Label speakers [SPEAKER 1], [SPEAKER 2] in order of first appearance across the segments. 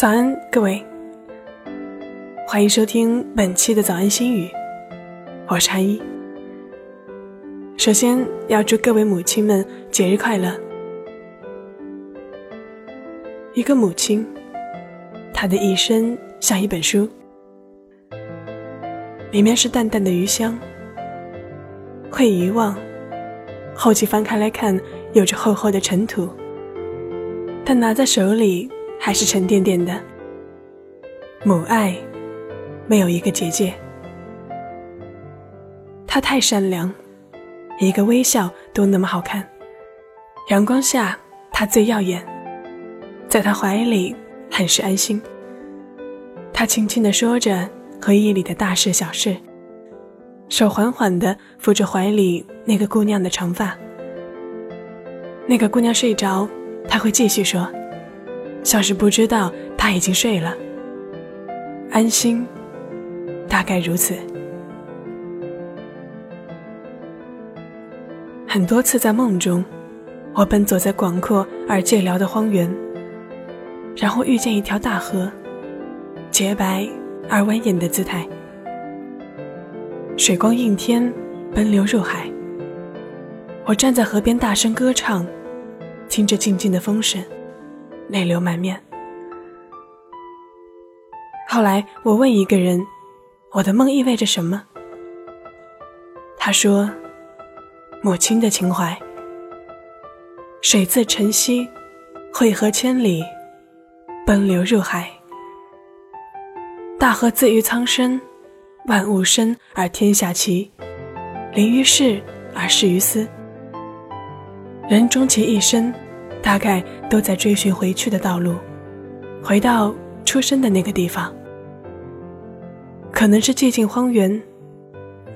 [SPEAKER 1] 早安，各位，欢迎收听本期的早安心语，我是韩一。首先要祝各位母亲们节日快乐。一个母亲，她的一生像一本书，里面是淡淡的余香，会遗忘，后期翻开来看，有着厚厚的尘土，但拿在手里。还是沉甸甸的母爱，没有一个结界。他太善良，一个微笑都那么好看。阳光下，他最耀眼，在他怀里很是安心。他轻轻地说着回忆里的大事小事，手缓缓地抚着怀里那个姑娘的长发。那个姑娘睡着，他会继续说。像是不知道他已经睡了，安心，大概如此。很多次在梦中，我奔走在广阔而寂寥的荒原，然后遇见一条大河，洁白而蜿蜒的姿态，水光映天，奔流入海。我站在河边大声歌唱，听着静静的风声。泪流满面。后来我问一个人：“我的梦意味着什么？”他说：“母亲的情怀。水自晨曦，汇合千里，奔流入海。大河自于苍生，万物生而天下齐，临于世而事于斯。人终其一生。”大概都在追寻回去的道路，回到出生的那个地方。可能是寂静荒原，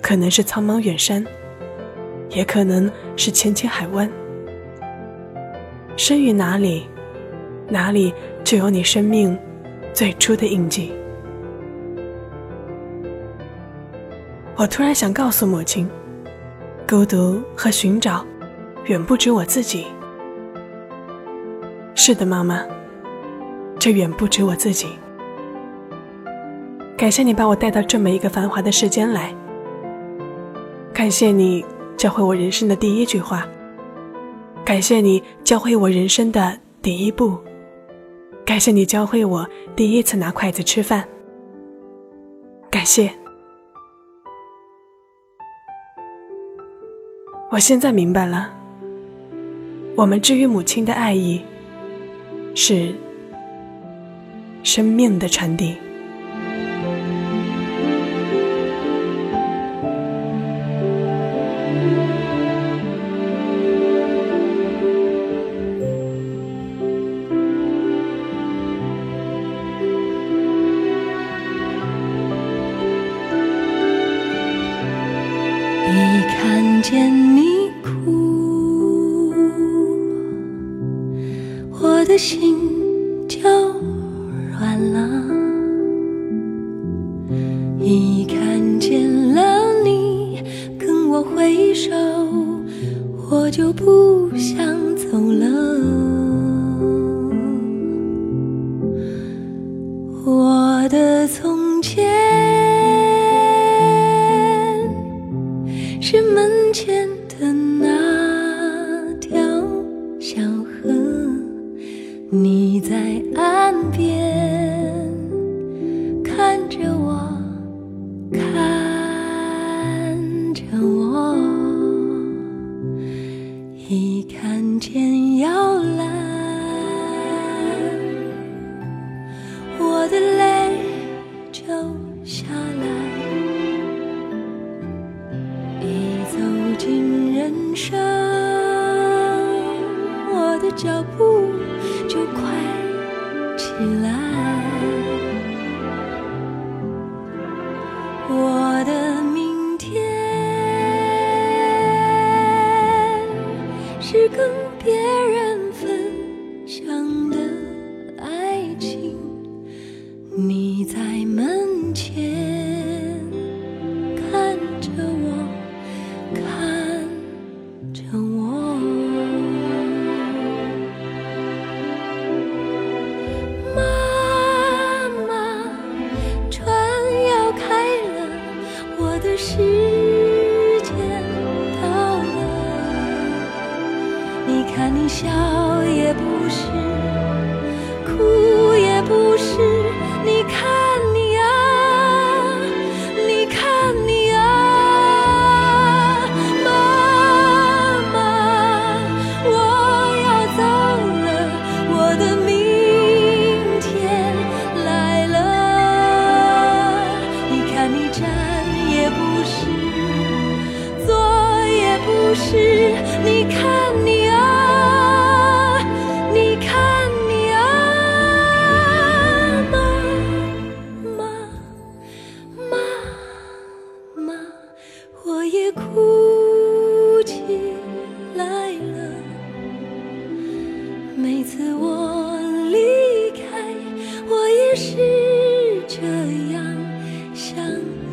[SPEAKER 1] 可能是苍茫远山，也可能是浅浅海湾。生于哪里，哪里就有你生命最初的印记。我突然想告诉母亲，孤独和寻找，远不止我自己。是的，妈妈，这远不止我自己。感谢你把我带到这么一个繁华的世间来，感谢你教会我人生的第一句话，感谢你教会我人生的第一步，感谢你教会我第一次拿筷子吃饭，感谢。我现在明白了，我们至于母亲的爱意。是生命的传递。见的心就软了。
[SPEAKER 2] 一看见了你，跟我挥手，我就不想走了。你在岸边看着我看着我一看见摇篮我的泪就下来。已走进人生我的脚步就快起来，我的明天是跟别人分享的爱情，你在门前。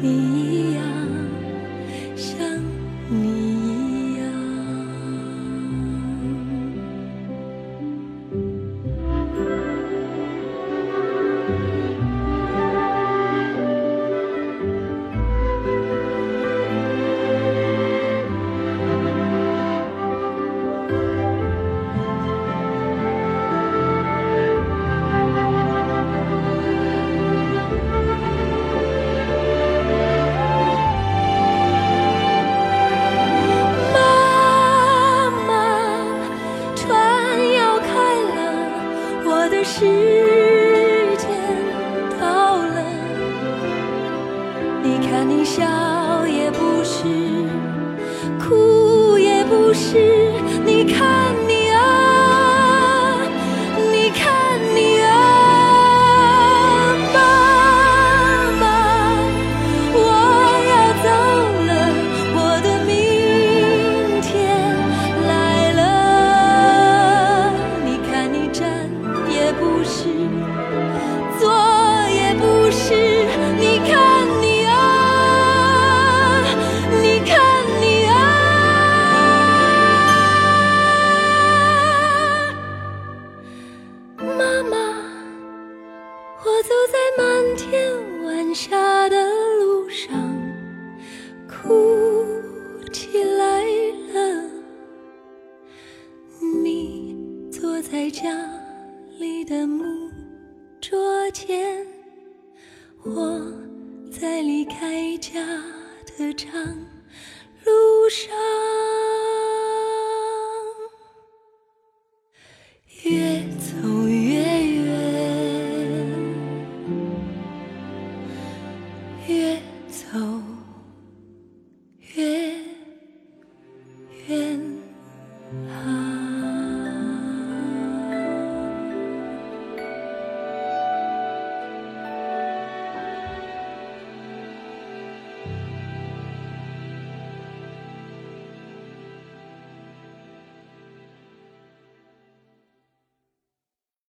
[SPEAKER 2] 你一样。不是在家里的木桌前我在离开家的长路上。